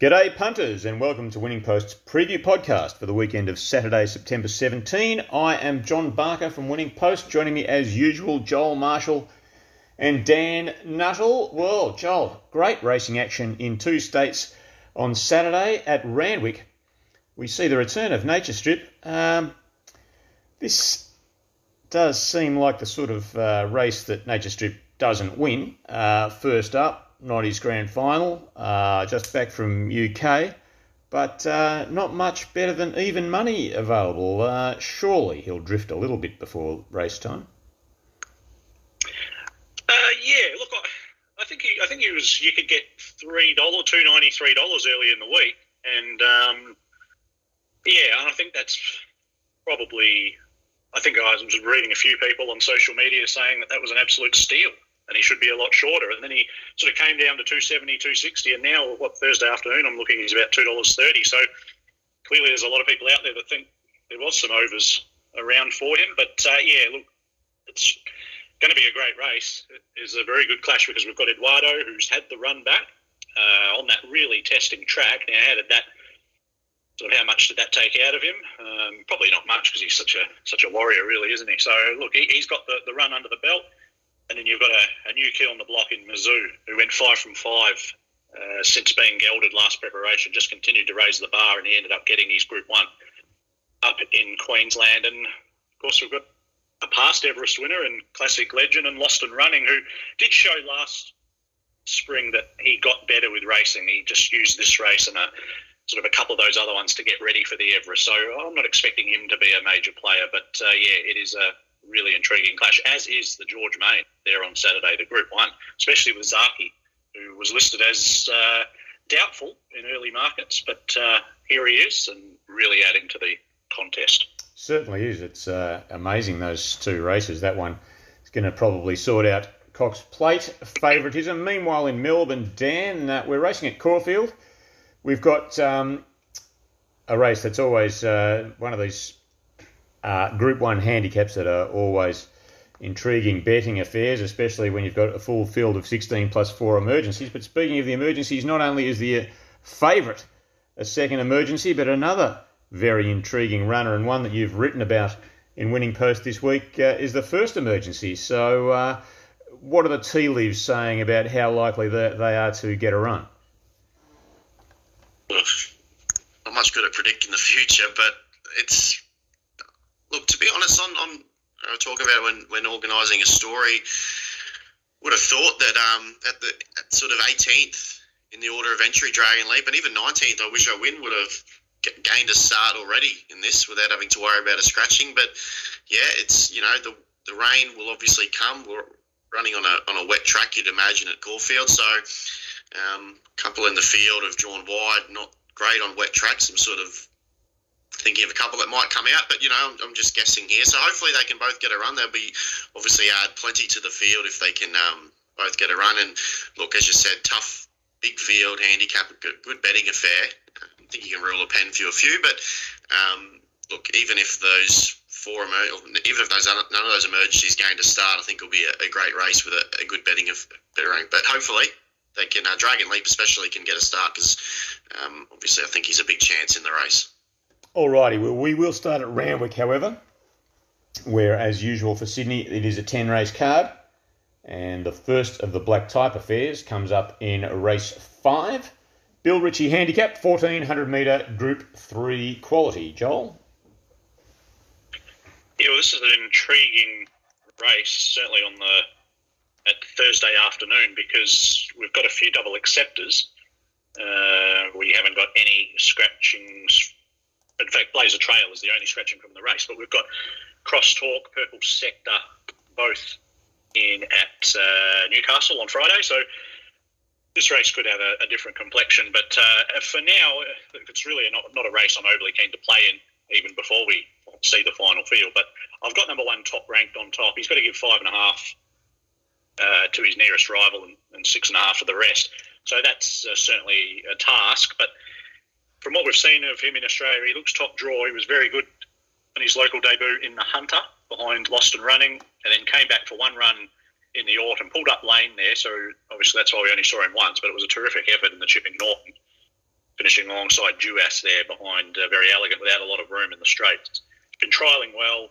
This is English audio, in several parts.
G'day, punters, and welcome to Winning Post's preview podcast for the weekend of Saturday, September 17. I am John Barker from Winning Post. Joining me, as usual, Joel Marshall and Dan Nuttall. Well, Joel, great racing action in two states on Saturday at Randwick. We see the return of Nature Strip. Um, this does seem like the sort of uh, race that Nature Strip doesn't win. Uh, first up, not his grand final, uh, just back from UK, but uh, not much better than even money available. Uh, surely he'll drift a little bit before race time. Uh, yeah, look, I, I, think he, I think he was. You could get three dollar, two ninety three dollars early in the week, and um, yeah, I think that's probably. I think I was reading a few people on social media saying that that was an absolute steal and he should be a lot shorter. And then he sort of came down to 270, 260, and now what Thursday afternoon I'm looking he's about two dollars thirty. So clearly there's a lot of people out there that think there was some overs around for him. But uh, yeah, look, it's going to be a great race. It is a very good clash because we've got Eduardo who's had the run back uh, on that really testing track. Now how did that? Sort of how much did that take out of him? Um, probably not much because he's such a such a warrior, really, isn't he? So look, he, has got the, the run under the belt. And then you've got a, a new kid on the block in Mazu who went five from five uh, since being gelded last preparation, just continued to raise the bar, and he ended up getting his Group 1 up in Queensland. And of course, we've got a past Everest winner and classic legend and Lost and Running, who did show last spring that he got better with racing. He just used this race and a sort of a couple of those other ones to get ready for the Everest. So I'm not expecting him to be a major player, but uh, yeah, it is a really intriguing clash, as is the George Main there on Saturday, the Group 1, especially with Zaaki, who was listed as uh, doubtful in early markets, but uh, here he is and really adding to the contest. Certainly is. It's uh, amazing, those two races. That one is going to probably sort out Cox Plate favouritism. Meanwhile, in Melbourne, Dan, uh, we're racing at Caulfield. We've got um, a race that's always uh, one of these uh, Group 1 handicaps that are always intriguing betting affairs, especially when you've got a full field of 16 plus four emergencies. But speaking of the emergencies, not only is the favourite a second emergency, but another very intriguing runner and one that you've written about in Winning Post this week uh, is the first emergency. So, uh, what are the tea leaves saying about how likely they, they are to get a run? I'm much good at predicting the future, but it's look, to be honest, on, on I talk about when, when organising a story, would have thought that um, at the at sort of 18th in the order of entry, Dragon Leap, and even 19th, I wish I win would have gained a start already in this without having to worry about a scratching. But yeah, it's you know the the rain will obviously come. We're running on a on a wet track, you'd imagine at Caulfield, so um, couple in the field have drawn wide, not great on wet tracks. Some sort of thinking of a couple that might come out, but you know, I'm, I'm, just guessing here. So hopefully they can both get a run. They'll be obviously add plenty to the field if they can um, both get a run. And look, as you said, tough, big field, handicap, good, good betting affair. I think you can rule a pen for a few, but um, look, even if those four, even if those none of those emergencies gain to start, I think it'll be a, a great race with a, a good betting of bettering. But hopefully they can uh, Dragon Leap especially can get a start because um, obviously I think he's a big chance in the race. Alrighty, well, we will start at Randwick, however, where, as usual for Sydney, it is a 10 race card. And the first of the black type affairs comes up in race 5. Bill Ritchie handicap, 1400 metre Group 3 quality. Joel? Yeah, well, this is an intriguing race, certainly on the at Thursday afternoon, because we've got a few double acceptors. Uh, we haven't got any scratchings in fact, Blazer Trail is the only scratching from the race. But we've got Crosstalk, Purple Sector, both in at uh, Newcastle on Friday. So this race could have a, a different complexion. But uh, for now, it's really not, not a race I'm overly keen to play in, even before we see the final field. But I've got number one top ranked on top. He's got to give five and a half uh, to his nearest rival and, and, six and a half to the rest. So that's uh, certainly a task. But from what we've seen of him in Australia, he looks top draw. He was very good in his local debut in the Hunter behind Lost and Running, and then came back for one run in the autumn, pulled up lane there. So obviously that's why we only saw him once, but it was a terrific effort in the Chipping Norton. finishing alongside Duais there behind uh, Very Elegant without a lot of room in the straight. He's been trialling well.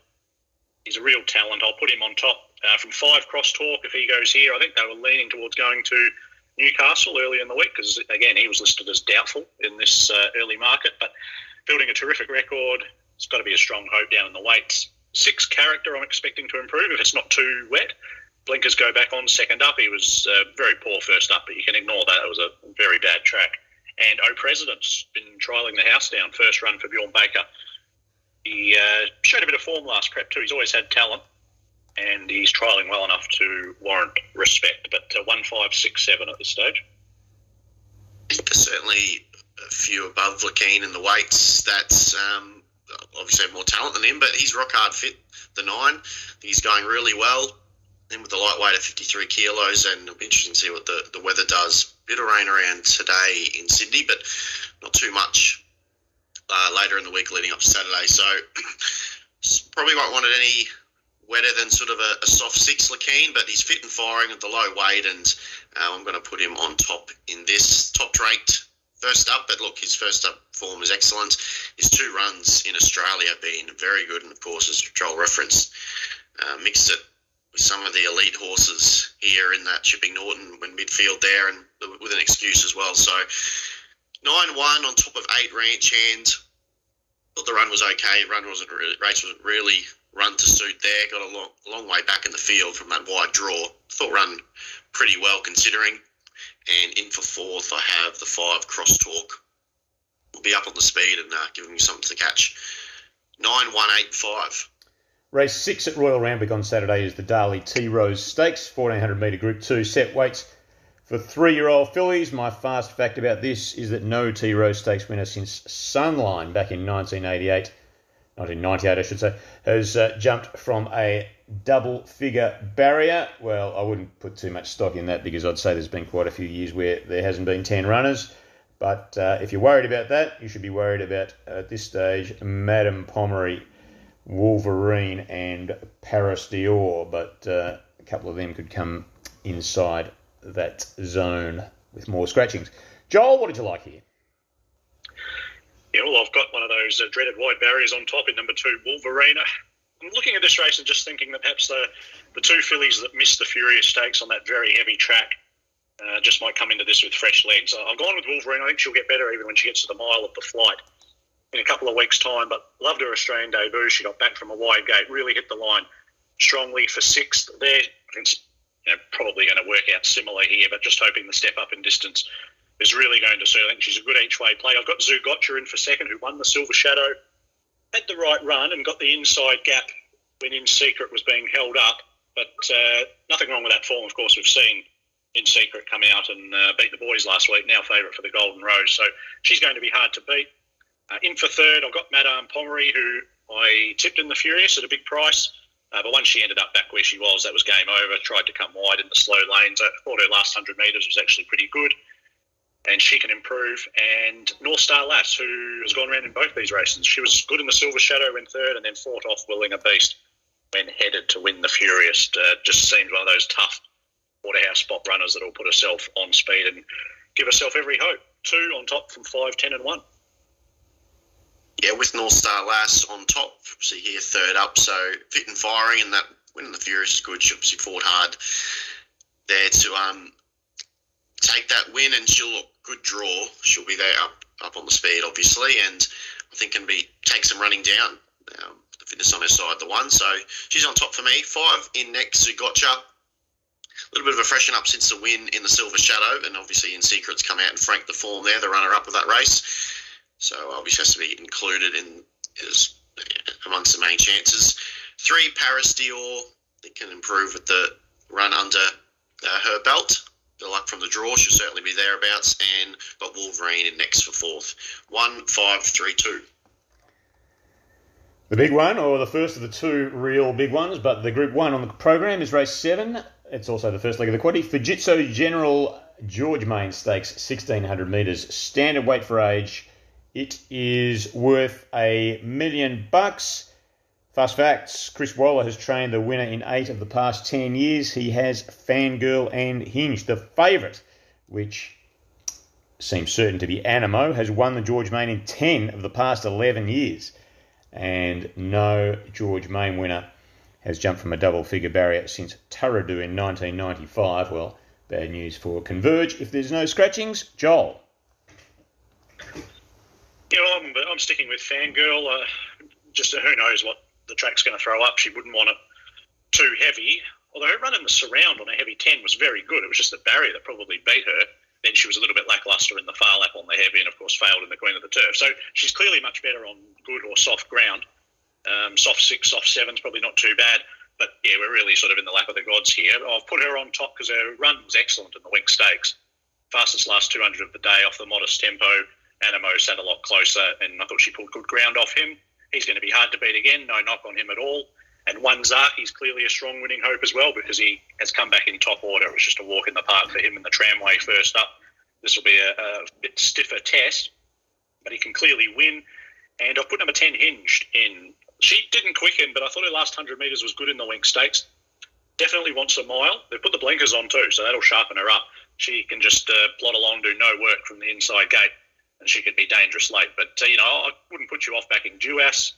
He's a real talent. I'll put him on top uh, from five cross talk if he goes here. I think they were leaning towards going to Newcastle early in the week because, again, he was listed as doubtful in this uh, early market, but building a terrific record. It's got to be a strong hope down in the weights. Six character, I'm expecting to improve if it's not too wet. Blinkers go back on second up. He was uh, very poor first up, but you can ignore that. It was a very bad track. And O President's been trialling the house down. First run for Bjorn Baker. He uh, showed a bit of form last prep too. He's always had talent, and he's trialling well enough to warrant respect. But uh, one five six seven at this stage. Certainly a few above Lakeen in the weights. That's um, obviously more talent than him, but he's rock hard fit. The nine, he's going really well. Then with the lightweight at 53 kilos, and it'll be interesting to see what the, the weather does. Bit of rain around today in Sydney, but not too much uh, later in the week leading up to Saturday. So probably won't want it any wetter than sort of a, a soft six Lakeen, but he's fit and firing at the low weight, and uh, I'm going to put him on top in this top ranked first up. But look, his first up form is excellent. His two runs in Australia have been very good, and of course, as Joel referenced, uh, mixed it with some of the elite horses here in that Chipping Norton when midfield there, and with an excuse as well. So nine one on top of eight ranch hand. Thought the run was okay. Run wasn't really, race wasn't really run to suit there. Got a long, long way back in the field from that wide draw. Thought run pretty well considering. And in for fourth, I have the five crosstalk. We'll be up on the speed and uh, giving you something to catch. Nine one eight five. Race six at Royal Randwick on Saturday is the Darley Tea Rose Stakes, 1400 metre Group 2 set weights. For three year old fillies, my fast fact about this is that no Tea Rose Stakes winner since Sunline back in 1988, 1998 I should say, has uh, jumped from a double figure barrier. Well, I wouldn't put too much stock in that because I'd say there's been quite a few years where there hasn't been 10 runners. But uh, if you're worried about that, you should be worried about, at this stage, Madame Pomery Wolverine and Paris Dior, but uh, a couple of them could come inside that zone with more scratchings. Joel, what did you like here? Yeah, well, I've got one of those uh, dreaded wide barriers on top in number two, Wolverine. I'm looking at this race and just thinking that perhaps the, the two fillies that missed the Furious Stakes on that very heavy track uh, just might come into this with fresh legs. I've gone with Wolverine. I think she'll get better even when she gets to the mile of the flight in a couple of weeks' time. But loved her Australian debut. She got back from a wide gate, really hit the line strongly for sixth there. It's you know, probably going to work out similar here, but just hoping the step up in distance is really going to suit. I think she's a good each way play. I've got Zougotcha in for second, who won the Silver Shadow, had the right run and got the inside gap when In Secret was being held up. But uh, nothing wrong with that form. Of course, we've seen In Secret come out and uh, beat the boys last week. Now favourite for the Golden Rose, so she's going to be hard to beat. Uh, in for third, I've got Madame Pomery, who I tipped in the Furious at a big price. Uh, but once she ended up back where she was, that was game over. Tried to come wide in the slow lanes. I thought her last 100 metres was actually pretty good. And she can improve. And North Star Lass, who has gone around in both these races, she was good in the Silver Shadow in third and then fought off Willing a Beast when headed to win the Furious. Uh, just seems one of those tough Waterhouse spot runners that will put herself on speed and give herself every hope. Two on top from five, ten, and one yeah, with North Star Lass on top, see here third up, so fit and firing, and that winning the Furious is good. She obviously fought hard there to um, take that win, and she'll look good draw. She'll be there up up on the speed, obviously, and I think can be take some running down. Um, the fitness on her side, the one, so she's on top for me. Five in next, Zougotcha. A little bit of a freshen up since the win in the Silver Shadow, and obviously in Secrets come out and frank the form there, the runner up of that race. So obviously has to be included in is amongst the main chances. Three Paris Dior that can improve with the run under uh, her belt. The luck from the draw should certainly be thereabouts, and got Wolverine in next for fourth. One five three two. The big one, or the first of the two real big ones, but the Group One on the program is race seven. It's also the first leg of the quaddy. Fujitsu General George Main Stakes, 1600 metres, standard weight for age. It is worth a million bucks. Fast facts Chris Waller has trained the winner in eight of the past 10 years. He has Fangirl and Hinge, the favourite, which seems certain to be Anamoe, has won the George Main in 10 of the past 11 years. And no George Main winner has jumped from a double figure barrier since Tarradu in 1995. Well, bad news for Converge. If there's no scratchings, Joel. Yeah, I'm, I'm sticking with Fangirl. Uh, just who knows what the track's going to throw up. She wouldn't want it too heavy. Although her run in the surround on a heavy 10 was very good. It was just the barrier that probably beat her. Then she was a little bit lackluster in the Phar Lap on the heavy and, of course, failed in the Queen of the Turf. So she's clearly much better on good or soft ground. Um, soft six, soft seven's probably not too bad. But yeah, we're really sort of in the lap of the gods here. I've put her on top because her run was excellent in the Winx Stakes. Fastest last 200 of the day off the modest tempo. Anamoe sat a lot closer, and I thought she pulled good ground off him. He's going to be hard to beat again. No knock on him at all. And one Zark, he's clearly a strong winning hope as well because he has come back in top order. It was just a walk in the park for him in the tramway first up. This will be a, a bit stiffer test, but he can clearly win. And I've put number 10 hinged in. She didn't quicken, but I thought her last 100 metres was good in the Winx Stakes. Definitely wants a mile. They put the blinkers on too, so that'll sharpen her up. She can just uh, plod along, do no work from the inside gate, and she could be dangerous late. But, uh, you know, I wouldn't put you off backing Duais.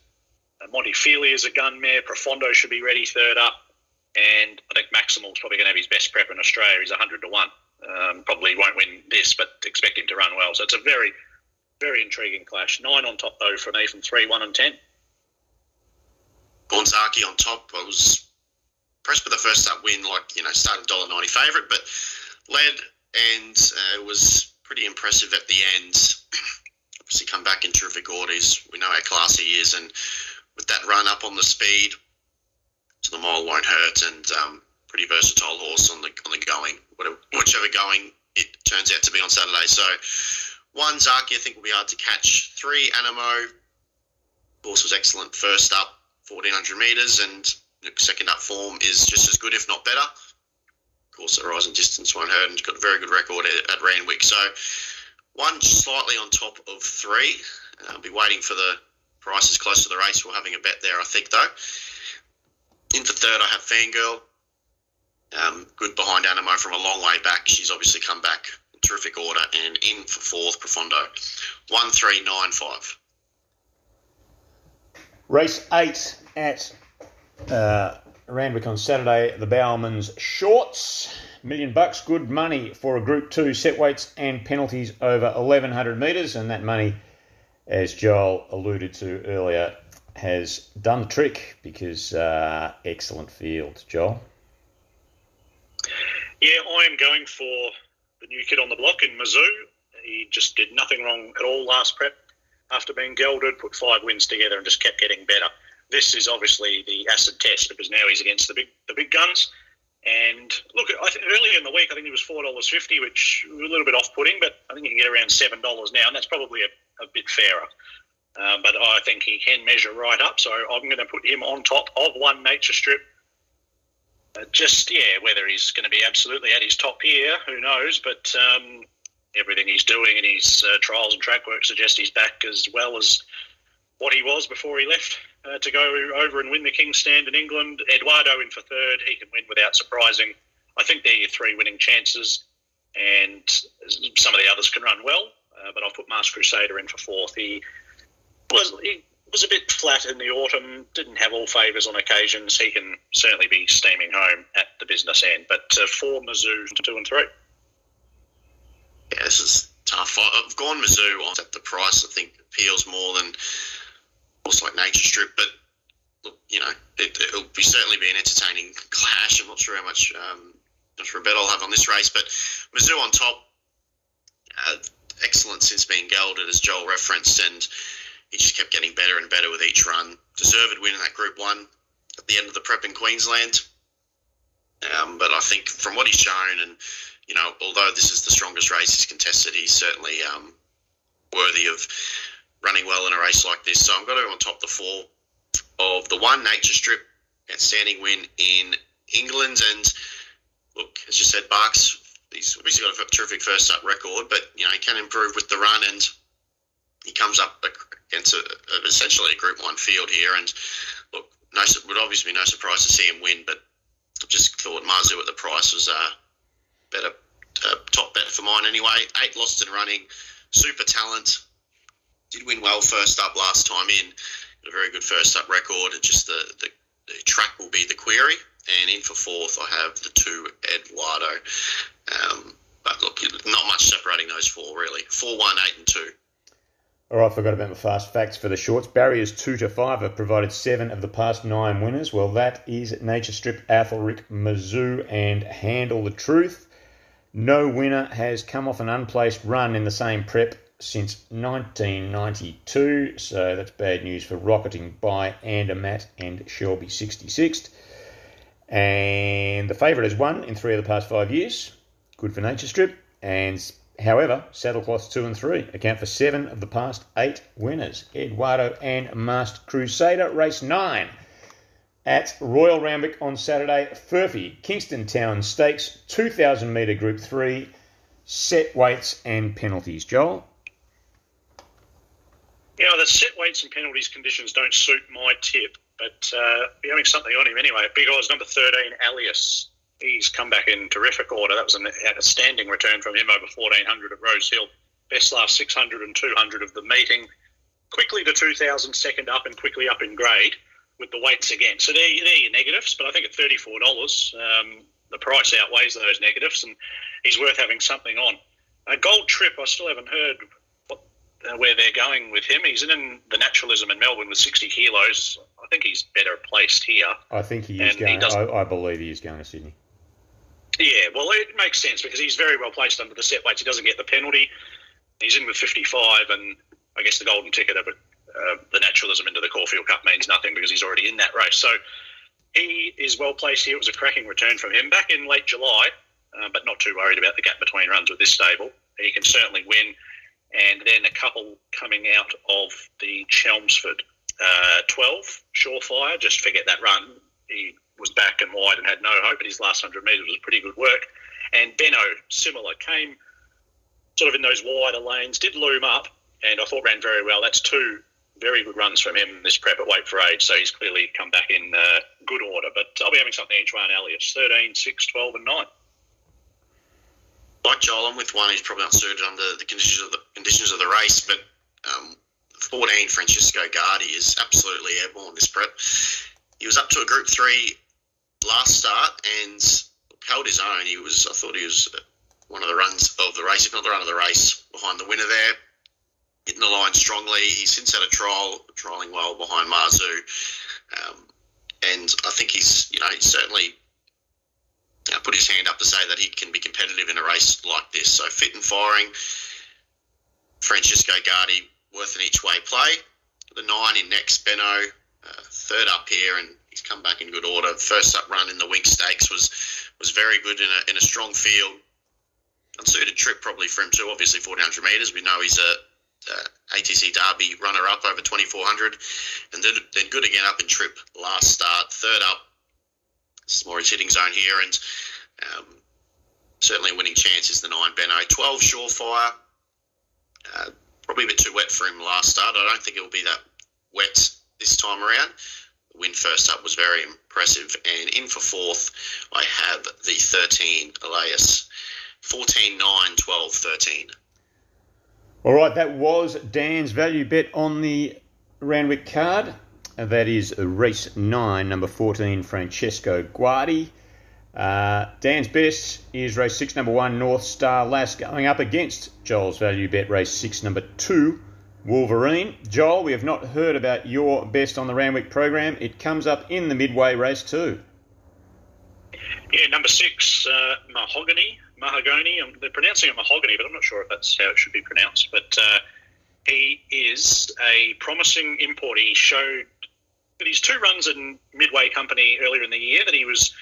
Uh, Montefilia is a gun mare. Profondo should be ready third up. And I think Maximal's probably going to have his best prep in Australia. He's 100 to 1. Um, probably won't win this, but expect him to run well. So it's a very, very intriguing clash. Nine on top, though, for me from 3, 1 and 10. Bonzaki on top. I was impressed with the first up win, like, you know, started $1.90 favourite, but led and uh, was pretty impressive at the end. Obviously, come back in terrific orders. We know how classy he is, and with that run up on the speed, so the mile won't hurt, and um, pretty versatile horse on the on the going. Whatever, whichever going it turns out to be on Saturday. So one Zaaki I think will be hard to catch. Three Anamoe, horse was excellent first up, fourteen hundred meters, and second up form is just as good, if not better. Of course, the distance won't hurt, and he's got a very good record at, at Randwick. So one slightly on top of three. I'll be waiting for the prices close to the race. We're having a bet there, I think, though. In for third, I have Fangirl. Um, good behind Anamoe from a long way back. She's obviously come back in terrific order. And in for fourth, Profondo. 1395. Race eight at uh, Randwick on Saturday. The Bowman's Shorts. Million bucks, good money for a Group 2 set weights and penalties over 1100 metres. And that money, as Joel alluded to earlier, has done the trick because uh, excellent field. Joel? Yeah, I'm going for the new kid on the block in Mazu. He just did nothing wrong at all last prep after being gelded, put five wins together and just kept getting better. This is obviously the acid test because now he's against the big the big guns. And look, think earlier in the week, I think it was four dollars fifty, which was a little bit off-putting, but I think you can get around seven dollars now, and that's probably a, a bit fairer. Um, but I think he can measure right up, so I'm going to put him on top of one Nature Strip uh, just yeah, whether he's going to be absolutely at his top here, who knows? But um, everything he's doing in his uh, trials and track work suggests he's back as well as what he was before he left uh, to go over and win the King's Stand in England. Eduardo in for third, he can win without surprising. I think they're your three winning chances, and some of the others can run well. Uh, but I'll put Masked Crusader in for fourth. He was he was a bit flat in the autumn, didn't have all favours on occasions. He can certainly be steaming home at the business end. But uh, four Mazu, two and three. Yeah, this is tough. I've gone Mazu on at the price. I think appeals more than also like Nature Strip. But you know, it, will be certainly be an entertaining clash. I'm not sure how much, um, not sure a bet I'll have on this race. But Mazu on top, uh, excellent since being gelded, as Joel referenced, and he just kept getting better and better with each run. Deserved win in that Group One at the end of the prep in Queensland. Um, but I think from what he's shown, and you know, although this is the strongest race he's contested, he's certainly um, worthy of running well in a race like this. So I'm going to on top the four of the one Nature Strip, outstanding win in England, and look, as you said, Barks. He's obviously got a terrific first up record, but you know he can improve with the run and he comes up against a, a, essentially a Group One field here, and look, no, would obviously be no surprise to see him win, but I just thought Mazu at the price was a better uh, top bet for mine anyway. Eight lost in running, super talent. Did win well first up last time in. a very good first up record. Just the, the, the track will be the query. And in for fourth, I have the two Eduardo. Um, but look, not much separating those four really. Four, one, eight, and two. All right, forgot about my fast facts for the shorts. Barriers two to five have provided seven of the past nine winners. Well, that is Nature Strip, Athelric, Mazu, and Handle the Truth. No winner has come off an unplaced run in the same prep since 1992, so that's bad news for rocketing by Andermatt and Shelby 66th. And the favourite has won in three of the past five years. Good for Nature Strip. And However, saddlecloths two and three account for seven of the past eight winners. Eduardo and Masked Crusader race nine at Royal Randwick on Saturday. Furphy Kingston Town Stakes 2000 metre Group three set weights and penalties. Joel. Yeah, the set weights and penalties conditions don't suit my tip, but uh, having something on him anyway. Big odds number 13, Alias he's come back in terrific order. That was an outstanding return from him over 1400 at Rose Hill. Best last 600 and 200 of the meeting. Quickly to 2000, second up and quickly up in grade with the weights again. So there, there are your negatives, but I think at $34, um, the price outweighs those negatives and he's worth having something on. A gold trip, I still haven't heard where they're going with him. He's in the naturalism in Melbourne with 60 kilos. I think he's better placed here. I think he is going. He I, I believe he is going to Sydney. Yeah, well, it makes sense because he's very well placed under the set weights. He doesn't get the penalty. He's in with 55, and I guess the golden ticket of uh, the naturalism into the Caulfield Cup means nothing because he's already in that race. So he is well placed here. It was a cracking return from him back in late July, uh, but not too worried about the gap between runs with this stable. He can certainly win. And then a couple coming out of the Chelmsford uh, 12, Surefire. Just forget that run. He was back and wide and had no hope, but his last 100 metres was pretty good work. And Benno, similar, came sort of in those wider lanes, did loom up, and I thought ran very well. That's two very good runs from him in this prep at Weight for Age, so he's clearly come back in uh, good order. But I'll be having something each one, Elias 13, 6, 12, and 9. Like Joel, I'm with one who's probably not suited under the conditions of the conditions of the race, but um, 14 Francesco Guardi is absolutely airborne this prep. He was up to a Group Three last start and held his own. He was, I thought he was one of the runs of the race, if not the run of the race, behind the winner there. Hitting the line strongly. He's since had a trial, trialing well behind Mazu. Um, and I think he's, you know, he's certainly know, put his hand up to say that he can be competitive in a race like this. So fit and firing. Francesco Guardi worth an each way play. The nine in next, Benno, uh, third up here, and he's come back in good order. First up run in the Winx Stakes was was very good in a, in a strong field. Unsuited trip probably for him too. Obviously, 1400 metres. We know he's a, a ATC Derby runner up over 2400, and then, then good again up in trip last start. Third up, his hitting zone here, and um, certainly a winning chance is the nine Benno. 12 Surefire. Uh, probably a bit too wet for him last start. I don't think it will be that wet this time around win first up was very impressive. And in for fourth, I have the 13 Elias. 14, 9, 12, 13. All right, that was Dan's value bet on the Randwick card. That is race 9, number 14, Francesco Guardi. Uh, Dan's best is race 6, number 1, North Star Lass, going up against Joel's value bet, race 6, number 2, Wolverine. Joel, we have not heard about your best on the Randwick program. It comes up in the midway race too. Yeah, number six, uh, Mahogany. Mahogany. Um, they're pronouncing it Mahogany, but I'm not sure if that's how it should be pronounced. But uh, he is a promising import. He showed that his two runs in Midway Company earlier in the year that he was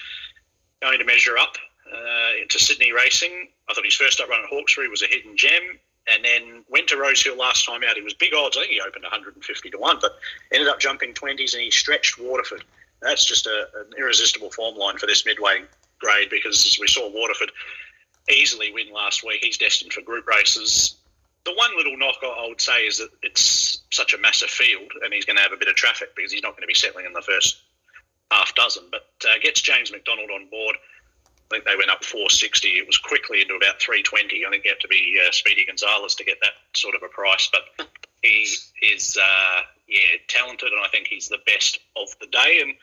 going to measure up uh, to Sydney racing. I thought his first up run at Hawkesbury was a hidden gem and then went to Rosehill last time out. He was big odds. I think he opened 150 to 1, but ended up jumping 20s and he stretched Waterford. That's just a, an irresistible form line for this midway grade because as we saw Waterford easily win last week. He's destined for group races. The one little knock I would say is that it's such a massive field and he's going to have a bit of traffic because he's not going to be settling in the first half dozen. But uh, gets James McDonald on board I think they went up 460. It was quickly into about 320. I think you have to be uh, Speedy Gonzalez to get that sort of a price, but he is uh, yeah talented, and I think he's the best of the day. And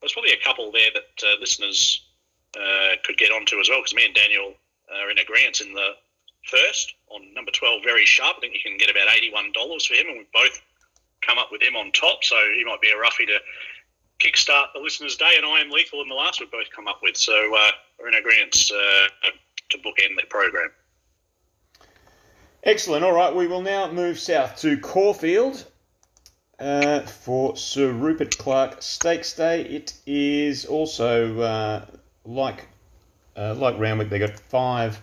there's probably a couple there that uh, listeners uh, could get onto as well, because me and Daniel are in agreement in the first on number 12, very sharp. I think you can get about $81 for him, and we've both come up with him on top, so he might be a roughie to kickstart the listeners' day. And I am lethal in the last we've both come up with, so uh, we're in agreement uh, to bookend the program. Excellent. All right, we will now move south to Caulfield uh, for Sir Rupert Clarke Stakes Day. It is also uh, like uh, like Randwick. They got five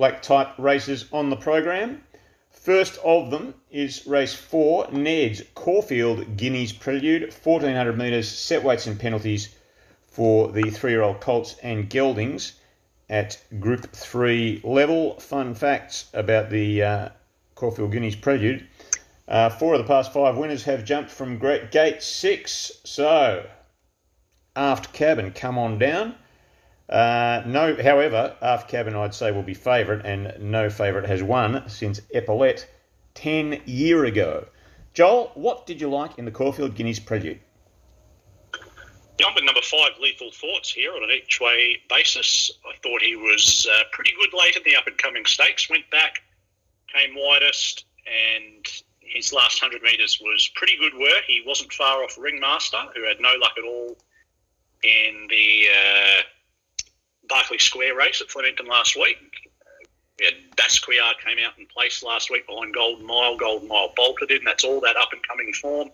black type races on the program. First of them is race four, Ned's Caulfield Guineas Prelude, 1400 metres, set weights and penalties for the three year old colts and geldings at Group 3 level. Fun facts about the uh, Caulfield Guineas Prelude. Uh, four of the past five winners have jumped from Great Gate 6. So, aft cabin, come on down. Uh, no, however, aft cabin I'd say will be favourite, and no favourite has won since Epaulette 10 year ago. Joel, what did you like in the Caulfield Guineas Prelude? Jump at number five, Lethal Thoughts here on an each way basis. I thought he was uh, pretty good late in the up and coming stakes. Went back, came widest, and his last 100 metres was pretty good work. He wasn't far off Ringmaster, who had no luck at all in the uh, Berkeley Square race at Flemington last week. We had Basquiat came out in place last week behind Golden Mile. Golden Mile bolted in. That's all that up and coming form.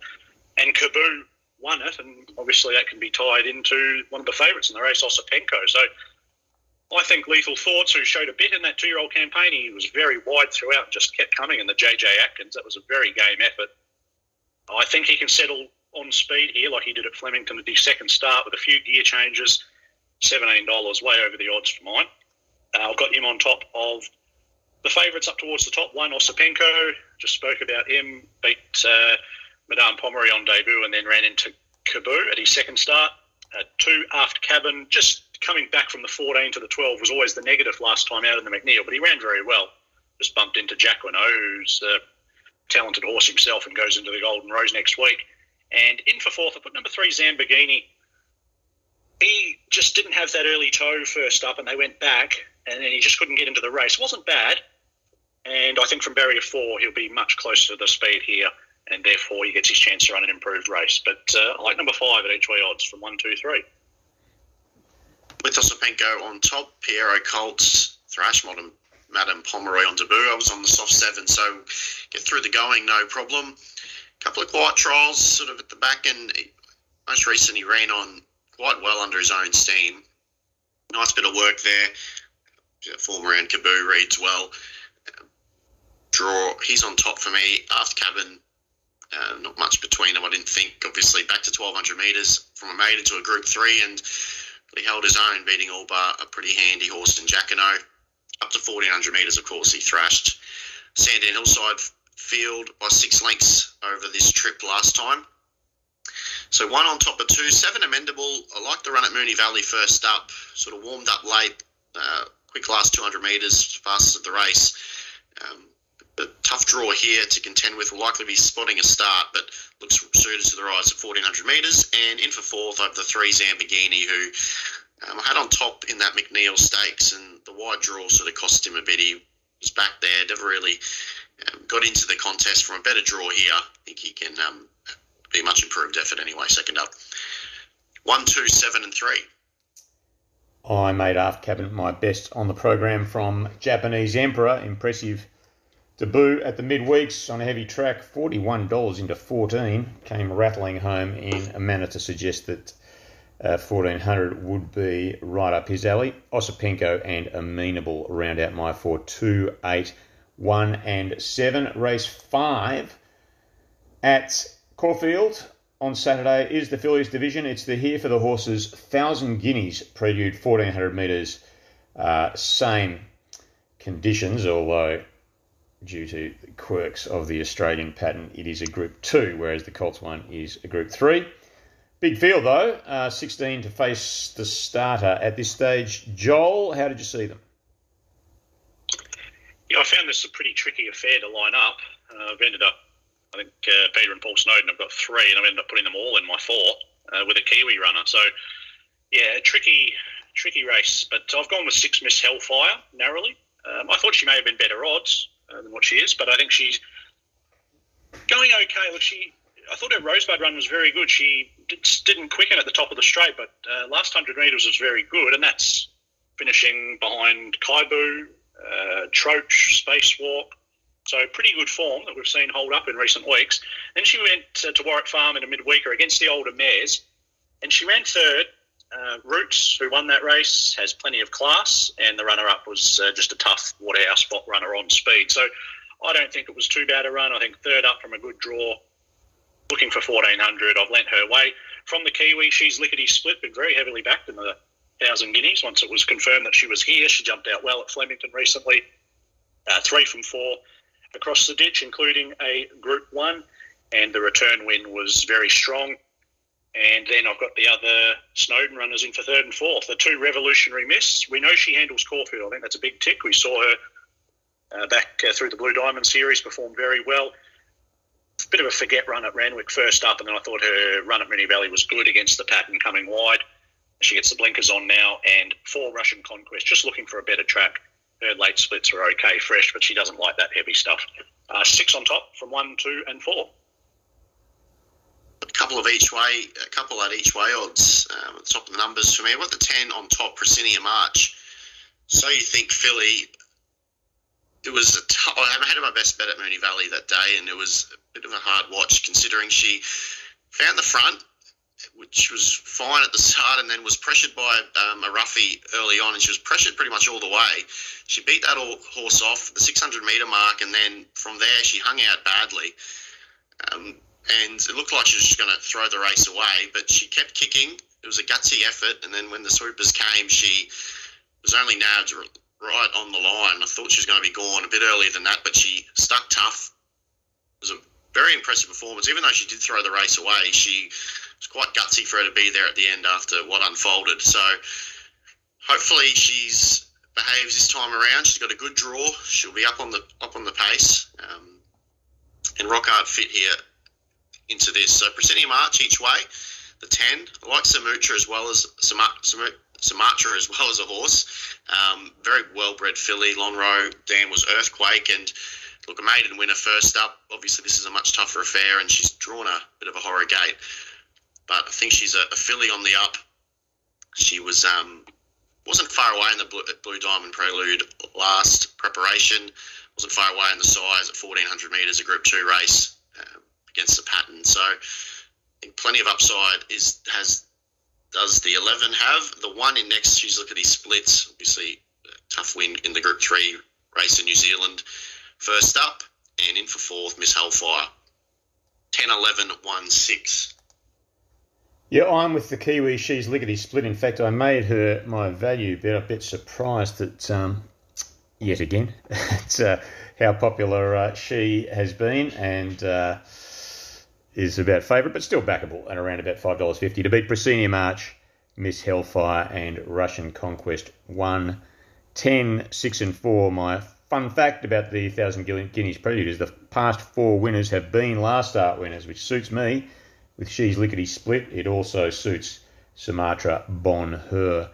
And Kaboo won it, and obviously that can be tied into one of the favourites in the race, Osipenko. So I think Lethal Thoughts, who showed a bit in that two-year-old campaign, he was very wide throughout and just kept coming. And the JJ Atkins, that was a very game effort. I think he can settle on speed here, like he did at Flemington at his second start with a few gear changes. Seventeen dollars, way over the odds for mine. Uh, I've got him on top of the favourites up towards the top one. Osipenko, just spoke about him, beat uh, Madame Pomeroy on debut and then ran into Kaboo at his second start. Uh, two aft cabin, just coming back from the 14 to the 12 was always the negative last time out in the McNeil, but he ran very well. Just bumped into Jacquinot, who's a talented horse himself and goes into the Golden Rose next week. And in for fourth, I put number three, Zamborghini. He just didn't have that early toe first up, and they went back, and then he just couldn't get into the race. Wasn't bad, and I think from barrier four, he'll be much closer to the speed here, and therefore he gets his chance to run an improved race. But uh, I like number five at each way odds from one, two, three with Osipenko on top, Piero Colts, Thrash Modern, Madam Pomeroy on debut. I was on the soft seven, so get through the going, no problem. A couple of quiet trials sort of at the back end. Most recently ran on quite well under his own steam. Nice bit of work there. Form around Kaboo reads well. Draw, he's on top for me. After cabin, uh, not much between them, I didn't think. Obviously, back to 1200 metres from a maiden to a group three, and he held his own, beating all but a pretty handy horse in Jacquinot. Up to 1400 metres, of course, he thrashed Sandown Hillside Field by six lengths over this trip last time. So one on top of two, seven amendable. I like the run at Moonee Valley first up. Sort of warmed up late, uh, quick last 200 metres, fastest of the race. Um, the tough draw here to contend with will likely be spotting a start, but looks suited to the rise at 1400 metres. And in for fourth over the three Zamborghini, who um, had on top in that McNeil Stakes, and the wide draw sort of cost him a bit. He was back there, never really um, got into the contest from a better draw here. I think he can um, be much improved effort anyway, second up. One, two, seven, and three. I made aft cabinet my best on the program from Japanese Emperor. Impressive Debut at the midweeks on a heavy track, $41 into 14, came rattling home in a manner to suggest that uh, 1400 would be right up his alley. Osipenko and Amenable round out my four, 2, 8, 1 and 7. Race 5 at Caulfield on Saturday is the fillies division. It's the here for the horses, 1,000 guineas, prelude 1400 metres, uh, same conditions, although due to the quirks of the Australian pattern, it is a Group 2, whereas the Colts one is a Group 3. Big field though, uh, 16 to face the starter at this stage. Joel, how did you see them? Yeah, I found this a pretty tricky affair to line up. Uh, I've ended up, I think uh, Peter and Paul Snowden have got three, and I've ended up putting them all in my four uh, with a Kiwi runner. So, yeah, tricky, tricky race. But I've gone with six Miss Hellfire narrowly. Um, I thought she may have been better odds uh, than what she is, but I think she's going okay. Look, she, I thought her Rosebud run was very good. She didn't quicken at the top of the straight, but uh, last hundred metres was very good, and that's finishing behind Kaibu, uh, Troach, Spacewalk. So pretty good form that we've seen hold up in recent weeks. Then she went uh, to Warwick Farm in a midweeker against the older mares, and she ran third. Uh, Roots, who won that race, has plenty of class, and the runner-up was uh, just a tough Waterhouse spot runner on speed. So I don't think it was too bad a run. I think third up from a good draw, looking for 1400. I've lent her way. From the Kiwi, she's lickety split, but very heavily backed in the thousand guineas. Once it was confirmed that she was here, she jumped out well at Flemington recently. Uh, three from four across the ditch, including a Group One, and the return win was very strong. And then I've got the other Snowden runners in for third and fourth. The two revolutionary miss. We know she handles Caulfield. I think that's a big tick. We saw her uh, back uh, through the Blue Diamond series, perform very well. Bit of a forget run at Randwick first up, and then I thought her run at Moonee Valley was good against the pattern coming wide. She gets the blinkers on now, and four Russian Conquest, just looking for a better track. Her late splits are okay, fresh, but she doesn't like that heavy stuff. Uh, six on top from one, two, and four. A couple of each way, a couple at each way odds um, at the top of the numbers for me. What the ten on top, Presinia March. So you think Philly? It was a t- I had my best bet at Moonee Valley that day, and it was a bit of a hard watch considering she found the front which was fine at the start and then was pressured by um, a roughie early on, and she was pressured pretty much all the way. She beat that horse off the 600 metre mark, and then from there she hung out badly. Um, and it looked like she was just going to throw the race away, but she kept kicking. It was a gutsy effort, and then when the swoopers came, she was only nabbed right on the line. I thought she was going to be gone a bit earlier than that, but she stuck tough. Was very impressive performance. Even though she did throw the race away, she it's quite gutsy for her to be there at the end after what unfolded. So hopefully she's behaves this time around. She's got a good draw. She'll be up on the up on the pace. Um, and Rockhard fit here into this. So Presinia Arch each way. The ten. I like Samutra as well as Sumatra as well as a horse. Um, very well bred filly. Lonhro Dan was Earthquake and look a maiden winner first up. Obviously this is a much tougher affair and she's drawn a bit of a horror gate but I think she's a, a filly on the up. She was um, wasn't far away in the Blue, Blue Diamond Prelude last preparation. Wasn't far away in the size at 1400 metres, a Group Two race uh, against the pattern. So I think plenty of upside is has does the 11 have the one in next she's look at his splits obviously tough win in the group 3 race in New Zealand first up and in for fourth Miss Hellfire 10 11 1 6 yeah, I'm with the Kiwi. She's lickety split. In fact, I made her my value bet. A bit surprised that, um, yet again, it's uh, how popular uh, she has been and uh, is about favourite, but still backable at around about $5.50 to beat Presinia March, Miss Hellfire, and Russian Conquest 1, 10, 6, and 4. My fun fact about the 1,000 Guineas Prelude is the past four winners have been last start winners, which suits me with She's Lickety Split, it also suits Sumatra, Bon Hur,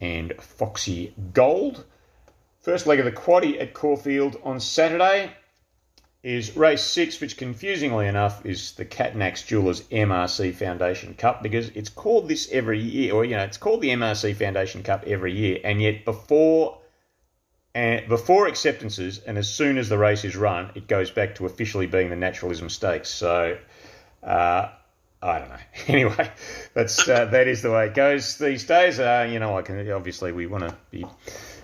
and Foxy Gold. First leg of the quaddy at Caulfield on Saturday is race six, which confusingly enough is the Catanach's Jewelers MRC Foundation Cup because it's called this every year, or you know, it's called the MRC Foundation Cup every year, and yet before and before acceptances and as soon as the race is run, it goes back to officially being the Naturalism Stakes. So uh, I don't know. Anyway, that's uh, that is the way it goes these days. Uh, you know, I can obviously we want to be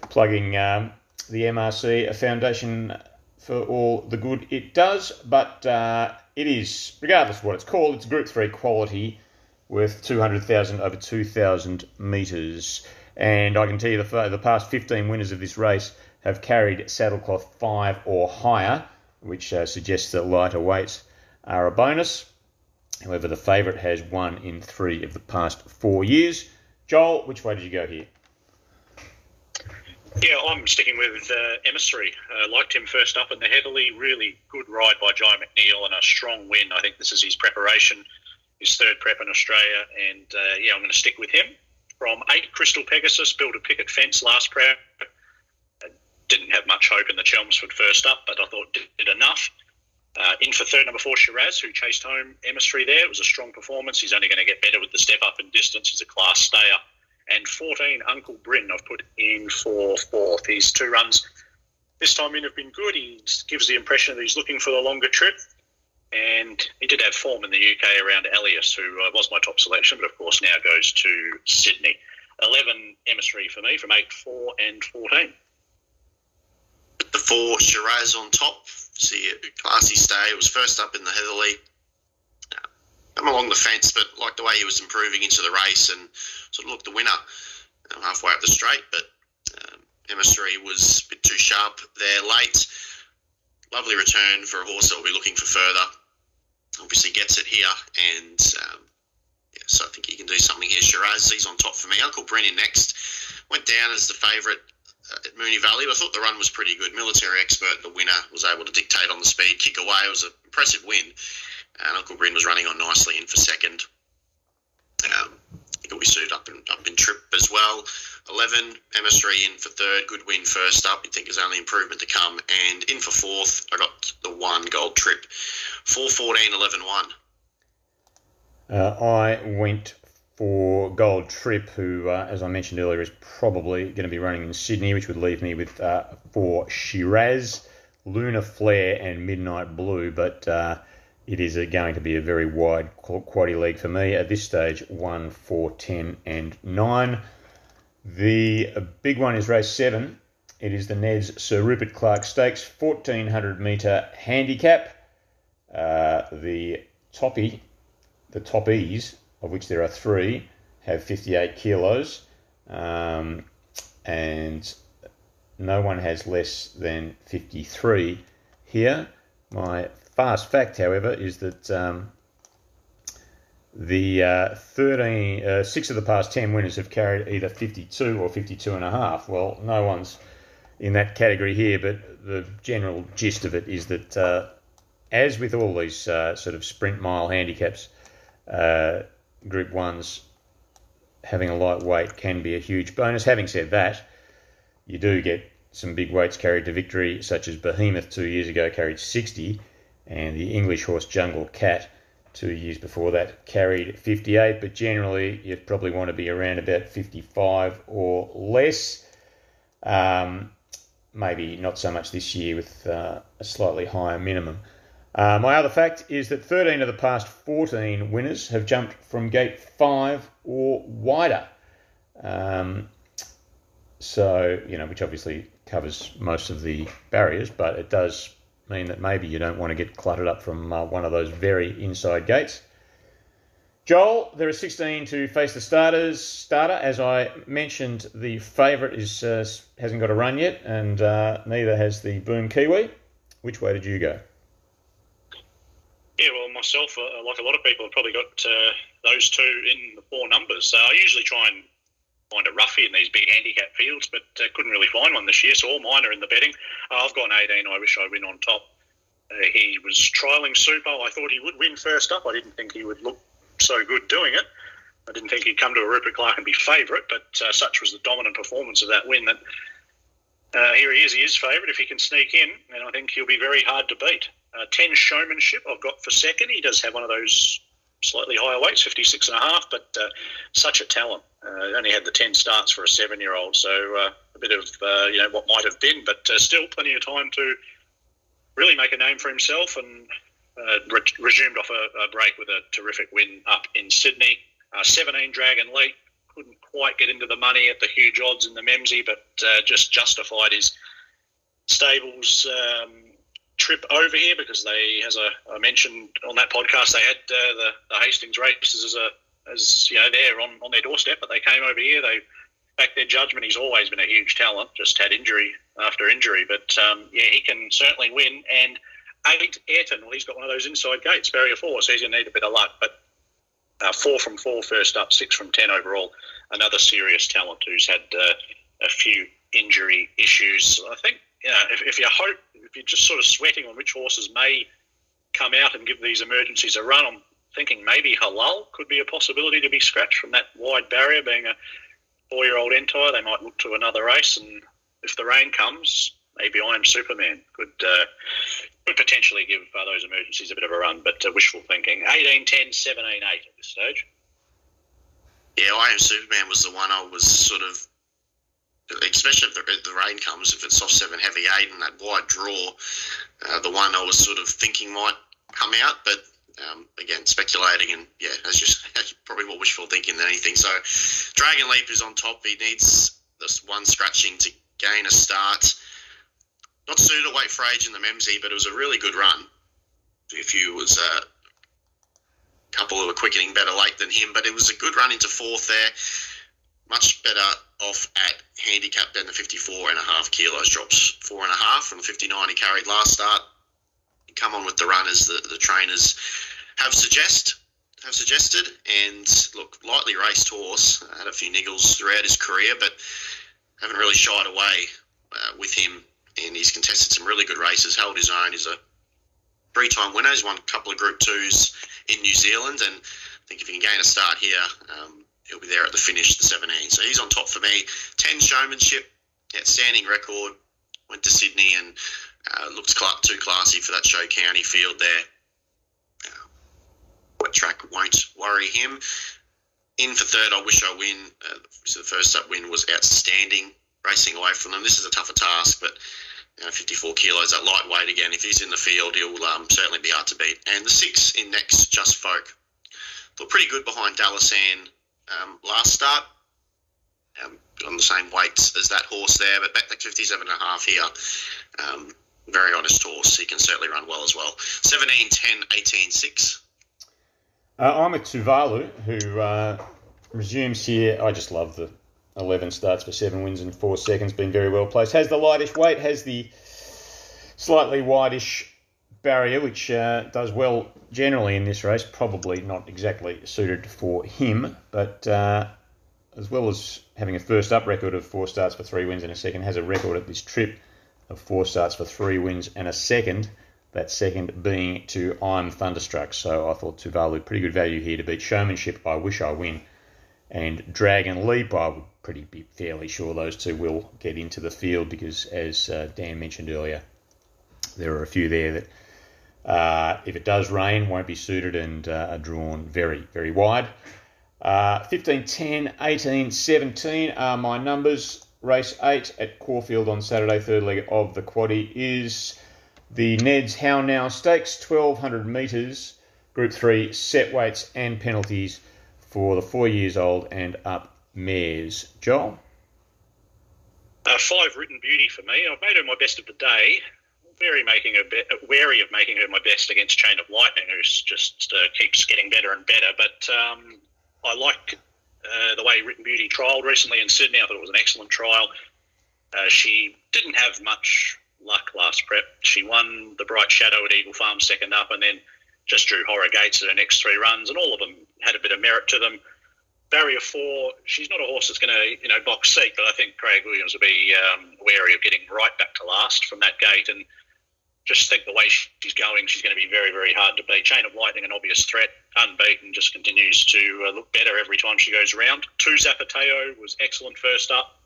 plugging um, the MRC a foundation for all the good it does, but uh, it is regardless of what it's called, it's Group Three quality with two hundred thousand over two thousand meters, and I can tell you the the past fifteen winners of this race have carried saddlecloth five or higher, which uh, suggests that lighter weights are a bonus. However, the favourite has won in three of the past four years. Joel, which way did you go here? Yeah, I'm sticking with uh, Emissary. Uh, liked him first up in the Heatherlie. Really good ride by Jye McNeil and a strong win. I think this is his preparation, his third prep in Australia. And uh, yeah, I'm going to stick with him. From eight, Crystal Pegasus built a picket fence last prep. Didn't have much hope in the Chelmsford first up, but I thought did, enough. Uh, in for third, number four, Shiraz, who chased home Emissary there. It was a strong performance. He's only going to get better with the step up in distance. He's a class stayer and 14 Uncle Bryn I've put in for fourth. His two runs this time in have been good. He gives the impression that he's looking for the longer trip. And he did have form in the UK around Elias, who uh, was my top selection, but of course now goes to Sydney. 11 emissary for me from 8, 4, and 14. The four Shiraz on top. See, classy stay. It was first up in the Heatherlie. I'm along the fence, but like the way he was improving into the race and sort of looked the winner halfway up the straight. But um, was a bit too sharp there late. Lovely return for a horse that will be looking for further. Obviously gets it here, and um, yeah, so I think he can do something here. Shiraz, he's on top for me. Uncle Brennan next went down as the favourite at Moonee Valley. I thought the run was pretty good. Military expert, the winner, was able to dictate on the speed, kick away. It was an impressive win. And Uncle Bryn was running on nicely in for second. Um, he'll be suited up in, up in trip as well. 11, Emissary in for third. Good win first up. You think there's only improvement to come. And in for fourth, I got the one gold trip. 4 14 11 1. Uh, I went for Gold Trip, who, uh, as I mentioned earlier, is probably going to be running in Sydney, which would leave me with uh, for Shiraz, Lunar Flare, and Midnight Blue. But uh, it is going to be a very wide quaddy league for me at this stage 1, 4, 10, and 9. The big one is race 7. It is the Neds Sir Rupert Clarke Stakes 1400 metre handicap. Uh, the toppy, the toppies, of which there are three, have 58 kilos, um, and no one has less than 53 here. My fast fact, however, is that um, the uh, 13, uh, six of the past 10 winners have carried either 52 or 52 and a half. Well, no one's in that category here, but the general gist of it is that, uh, as with all these uh, sort of sprint mile handicaps, uh, Group 1s having a light weight can be a huge bonus. Having said that, you do get some big weights carried to victory, such as Behemoth two years ago carried 60 and the English horse Jungle Cat two years before that carried 58, but generally you'd probably want to be around about 55 or less. Um, maybe not so much this year with uh, a slightly higher minimum. Uh, my other fact is that 13 of the past 14 winners have jumped from gate 5 or wider. Um, so, you know, which obviously covers most of the barriers, but it does mean that maybe you don't want to get cluttered up from uh, one of those very inside gates. Joel, there are 16 to face the starters. Starter, as I mentioned, the favourite is uh, hasn't got a run yet, and uh, neither has the Boom Kiwi. Which way did you go? Yeah, well, myself, uh, like a lot of people, have probably got uh, those two in the four numbers. So I usually try and find a roughie in these big handicap fields, but uh, couldn't really find one this year. So all mine are in the betting. Uh, I've gone 18. I wish I win on top. Uh, he was trialling super. I thought he would win first up. I didn't think he would look so good doing it. I didn't think he'd come to a Rupert Clarke and be favourite, but uh, such was the dominant performance of that win that here he is. He is favourite if he can sneak in, and I think he'll be very hard to beat. Uh, 10 showmanship I've got for second. He does have one of those slightly higher weights, 56 and a half, but uh, such a talent. Uh, only had the 10 starts for a seven year old, so uh, a bit of uh, you know what might have been, but uh, still plenty of time to really make a name for himself and re- resumed off a, a, break with a terrific win up in Sydney. 17 Dragon Leap couldn't quite get into the money at the huge odds in the Memsie, but just justified his stables. Um, trip over here because they, as I, mentioned on that podcast, they had uh, the, the Hastings races as a as you know there on, on their doorstep, but they came over here. They backed their judgment. He's always been a huge talent, just had injury after injury, but um, yeah, he can certainly win. And eight, Ayrton, well, he's got one of those inside gates, barrier four, so he's going to need a bit of luck. But uh, four from four first up, six from ten overall. Another serious talent who's had uh, a few injury issues. I think you know, if, if you hope, if you're just sort of sweating on which horses may come out and give these emergencies a run, I'm thinking maybe Halal could be a possibility to be scratched from that wide barrier, being a four-year-old entire. They might look to another race, and if the rain comes, maybe I am Superman could uh, could potentially give uh, those emergencies a bit of a run, but uh, wishful thinking. 18, 10, 17, 8 at this stage. Yeah, I am Superman was the one I was sort of, especially if the, the rain comes, if it's soft seven heavy eight and that wide draw, uh, the one I was sort of thinking might come out, but um, again, speculating and yeah, that's just probably more wishful thinking than anything. So, Dragon Leap is on top. He needs this one scratching to gain a start. Not suited to wait for age in the Memsie, but it was a really good run. If you was a couple who were quickening better late than him, but it was a good run into fourth there. Much better off at handicap than the 54 and a half kilos drops. Four and a half from the 59 he carried last start. Come on with the runners the, the trainers have suggest have suggested. And look, lightly raced horse. Had a few niggles throughout his career, but haven't really shied away uh, with him. And he's contested some really good races, held his own. He's a three-time winner. He's won a couple of Group Twos in New Zealand, and I think if he can gain a start here, um, he'll be there at the finish, the 17. So he's on top for me. 10 showmanship, outstanding record. Went to Sydney and uh, looks too classy for that show county field there. Uh, wet track won't worry him. In for third, I wish I win. Uh, so the first up win was outstanding, racing away from them. This is a tougher task, but you know, 54 kilos at lightweight again. If he's in the field, he'll um, certainly be hard to beat. And the six in next, Just Folk. Looked pretty good behind Dalasan um, last start. Um, on the same weights as that horse there, but back to 57 and a half here. Um, very honest horse. He can certainly run well as well. 17, 10, 18, 6. Uh, I'm with Tuvalu, who uh, resumes here. I just love the 11 starts for seven wins and four seconds, been very well placed. Has the lightish weight, has the slightly whitish barrier, which uh, does well generally in this race. Probably not exactly suited for him, but uh, as well as having a first up record of four starts for three wins and a second, has a record at this trip of four starts for three wins and a second. That second being to I'm Thunderstruck. So I thought Tuvalu pretty good value here to beat Showmanship. I wish I win. And Dragon Leap, I would pretty be fairly sure those two will get into the field because, as uh, Dan mentioned earlier, there are a few there that, uh, if it does rain, won't be suited and uh, drawn very, very wide. Uh, 15, 10, 18, 17 are my numbers. Race 8 at Caulfield on Saturday, third leg of the quaddy, is the Ned's How Now Stakes, 1200 metres, Group 3 set weights and penalties for the four years old and up mares. Joel? Uh, five written beauty for me. I've made her my best of the day. Very making be- wary of making her my best against Chain of Lightning, who's just uh, keeps getting better and better. But um, I like uh, the way Written Beauty trialled recently in Sydney. I thought it was an excellent trial. Uh, she didn't have much luck last prep. She won the Bright Shadow at Eagle Farm second up, and then just drew Horror Gates at her next three runs, and all of them had a bit of merit to them barrier four, she's not a horse that's going to, you know, box seat, but I think Craig Williams will be um, wary of getting right back to last from that gate. And just think the way she's going, she's going to be very, very hard to beat. Chain of Lightning, an obvious threat, unbeaten, just continues to uh, look better every time she goes around. Two Zapateo was excellent first up,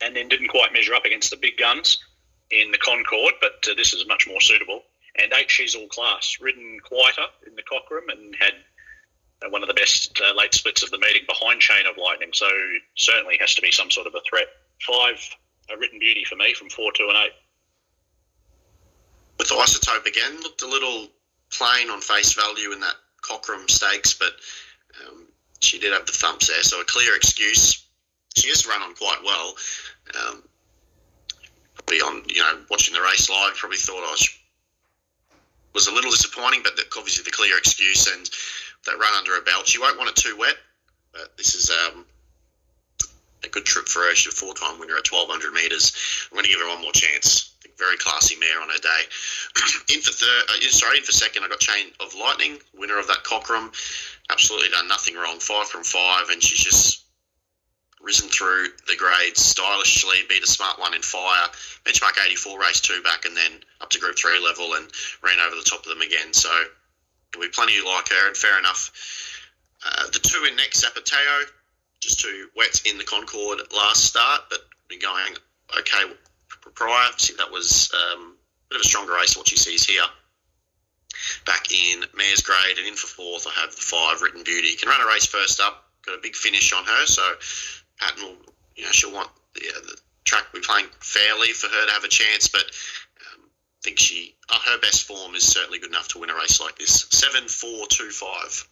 and then didn't quite measure up against the big guns in the Concord, but uh, this is much more suitable. And eight, she's all class, ridden quieter in the Cockram and had uh, one of the best uh, late splits of the meeting behind Chain of Lightning. So certainly has to be some sort of a threat. Five, a written beauty for me from four, two, and eight. With Isotope again, looked a little plain on face value in that Cockram Stakes, but um, she did have the thumps there, so a clear excuse. She has run on quite well. Um, probably on, you know, watching the race live, probably thought I was was a little disappointing, but the, obviously the clear excuse and that run under a belt. She won't want it too wet, but this is um, a good trip for her. She's a four-time winner at 1,200 metres. I'm going to give her one more chance. Very classy mare on her day. in for third, uh, sorry, in for second, I got Chain of Lightning, winner of that Cockram. Absolutely done nothing wrong. Five from five, and she's just risen through the grades stylishly, beat a smart one in fire, benchmark 84, race two back, and then up to Group 3 level and ran over the top of them again. So there'll be plenty like her, and fair enough. Uh, the two in next, Zapateo, just two wets in the Concord last start, but been going okay prior. See, that was um, a bit of a stronger race what she sees here. Back in mayor's grade and in for fourth, I have the five Written Beauty. Can run a race first up, got a big finish on her, so Patton will, you know, she'll want the, uh, the track be playing fairly for her to have a chance, but um, I think she, uh, her best form is certainly good enough to win a race like this. Seven, four, two, five.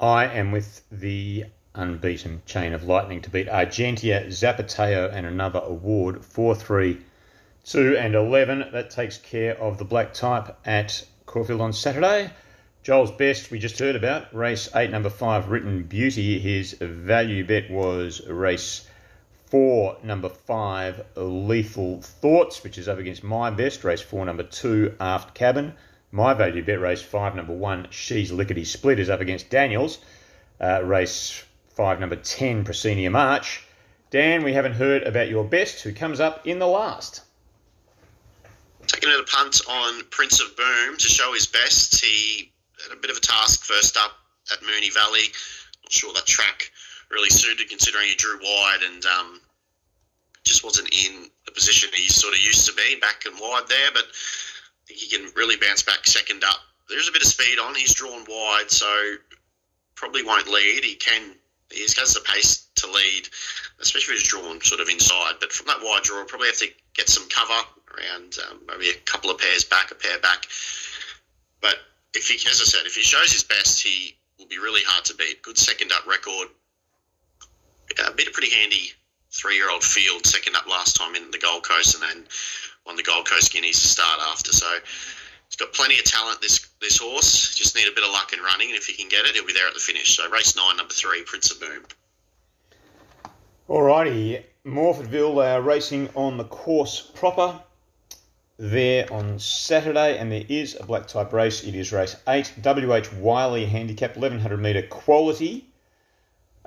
I am with the unbeaten chain of lightning to beat Argentia, Zapateo, and another award. 4 3 2 and 11. That takes care of the black type at Caulfield on Saturday. Joel's best we just heard about race eight, number five, Written Beauty. His value bet was race four, number five, Lethal Thoughts, which is up against my best, race four, number two, Aft Cabin. My value bet, race five, number one, She's Lickety Split, is up against Daniels, uh, race five, number 10, Presinia March. Dan, we haven't heard about your best, who comes up in the last. Taking a punt on Prince of Boom to show his best. He had a bit of a task first up at Moonee Valley. Not sure that track really suited considering he drew wide and um, just wasn't in the position he sort of used to be back and wide there. But I think he can really bounce back second up. There's a bit of speed on. He's drawn wide, so probably won't lead. He can. He has the pace to lead, especially if he's drawn sort of inside. But from that wide draw, will probably have to get some cover around um, maybe a couple of pairs back, a pair back. But if he, as I said, if he shows his best, he will be really hard to beat. Good second up record. Uh, beat a pretty handy three-year-old field second up last time in the Gold Coast, and then won the Gold Coast Guineas to start after. So he's got plenty of talent. This this horse just need a bit of luck in running, and if he can get it, he'll be there at the finish. So race nine, number three, Prince of Boom. Alrighty, Morphettville are racing on the course proper there on Saturday, and there is a black type race. It is race 8, WH Wylie Handicap, 1100 metre quality.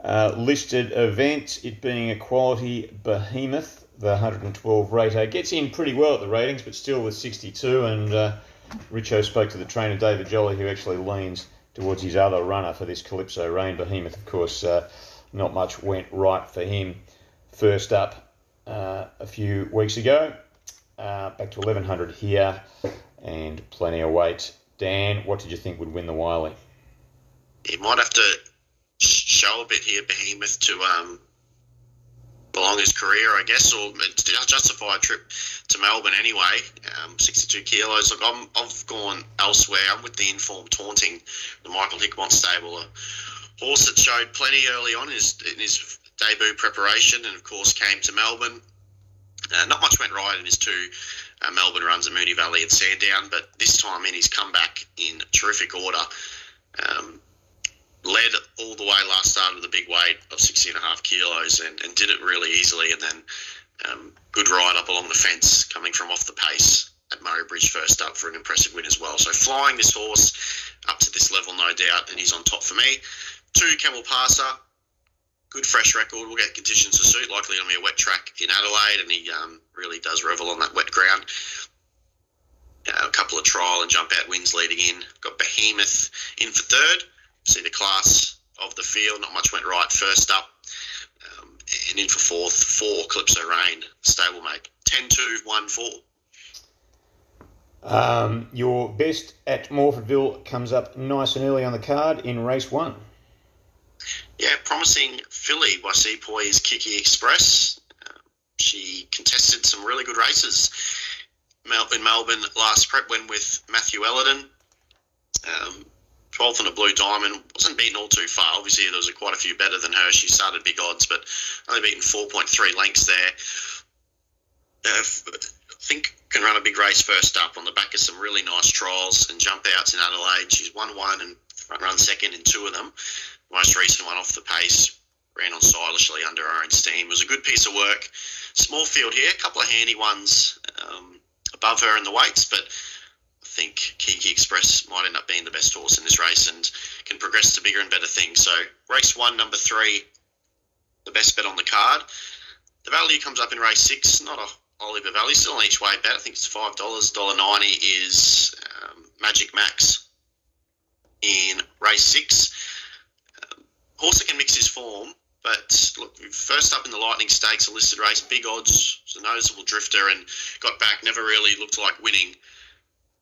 Uh, listed event, it being a quality behemoth, the 112 rater. Gets in pretty well at the ratings, but still with 62. And uh, Richo spoke to the trainer, David Jolly, who actually leans towards his other runner for this Calypso Rain behemoth. Of course, uh, not much went right for him first up uh, a few weeks ago. Uh, back to 1100 here and plenty of weight. Dan, what did you think would win the Wylie? He might have to show a bit here, Behemoth, to um, belong his career, I guess, or justify a trip to Melbourne anyway. Um, 62 kilos. Look, I'm, I've gone elsewhere. I'm with the Informed Taunting, the Michael Hickmott stable, a horse that showed plenty early on in his, in his debut preparation, and of course came to Melbourne uh, not much went right in his two uh, Melbourne runs at Moonee Valley and Sandown, but this time in he's come back in terrific order. Um, led all the way last start with a big weight of 60 and a half kilos and, and did it really easily. And then um, good ride up along the fence coming from off the pace at Murray Bridge first up for an impressive win as well. So flying this horse up to this level, no doubt, and he's on top for me. Two, Camel Passer good fresh record. We'll get conditions to suit. Likely going to be a wet track in Adelaide, and he um, really does revel on that wet ground. Uh, a couple of trial and jump out wins leading in. Got Behemoth in for third. See the class of the field. Not much went right first up. Um, and in for fourth, four Calypso Rain, stablemate. 10 2 1 4. Um, your best at Morphettville comes up nice and early on the card in race one. Yeah, promising filly by Sepoy's Kiki Express. Uh, she contested some really good races in Melbourne last prep win with Matthew Ellerton. Um, 12th on a blue diamond. Wasn't beaten all too far. Obviously, there was quite a few better than her. She started big odds, but only beaten 4.3 lengths there. Uh, I think can run a big race first up on the back of some really nice trials and jump outs in Adelaide. She's won one and run second in two of them most recent one off the pace, ran on stylishly under her own steam. It was a good piece of work. Small field here, a couple of handy ones. Um, above her in the weights, but think Kiki Express might end up being the best horse in this race and can progress to bigger and better things. So race one, number three, the best bet on the card. The value comes up in race six, not a Oliver Valley, still an each way bet. I think it's five dollars. Dollar ninety is um, Magic Max in race six. Um, horse can mix his form, but look, first up in the Lightning Stakes, a listed race, big odds, a noticeable drifter, and got back. Never really looked like winning.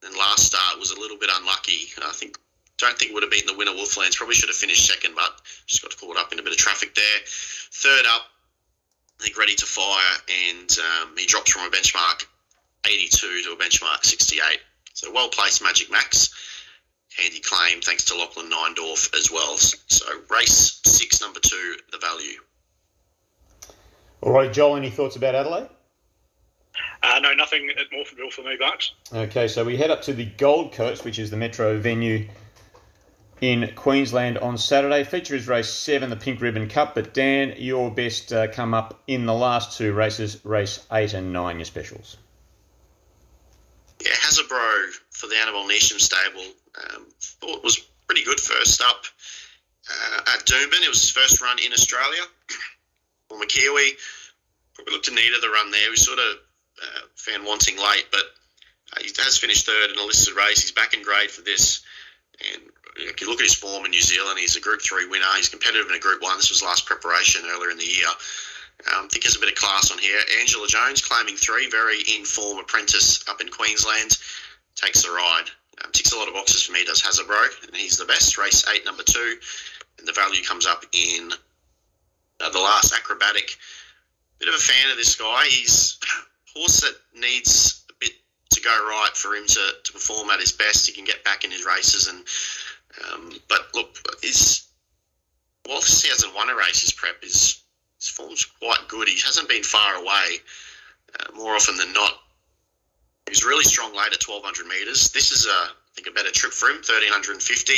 Then last start was a little bit unlucky. I think don't think would have beaten the winner Wolflands. Probably should have finished second, but just got caught up in a bit of traffic there. Third up, I think ready to fire, and um, he drops from a benchmark 82 to a benchmark 68. So well placed Magic Max. Handy claim thanks to Lachlan Neindorf as well. So race six, number two, the value. All right, Joel, any thoughts about Adelaide? Uh, no, nothing at Morphettville for me, Bucks. Okay, so we head up to the Gold Coast, which is the metro venue in Queensland on Saturday. Feature is race seven, the Pink Ribbon Cup. But Dan, your best uh, come up in the last two races, race eight and nine, your specials. Yeah, Hasbro for the Annabel Neasham stable. Um, thought was pretty good first up uh, at Doomben. It was his first run in Australia. For McKeowy, probably looked in need of the run there. We sort of uh, found wanting late, but uh, he has finished third in a listed race. He's back in grade for this. And if you look at his form in New Zealand, he's a Group 3 winner. He's competitive in a Group 1. This was last preparation earlier in the year. Um, I think there's a bit of class on here. Angela Jones claiming three, very in form apprentice up in Queensland, takes the ride. Um, ticks a lot of boxes for me, does Hazabro, and he's the best. Race eight, number two, and the value comes up in uh, the last acrobatic. Bit of a fan of this guy. He's horse that needs a bit to go right for him to, to perform at his best. He can get back in his races, and um, but look, his whilst he hasn't won a race, his prep is his form's quite good. He hasn't been far away uh, more often than not. He was really strong late at 1200 metres. This is, a, I think, a better trip for him, 1350.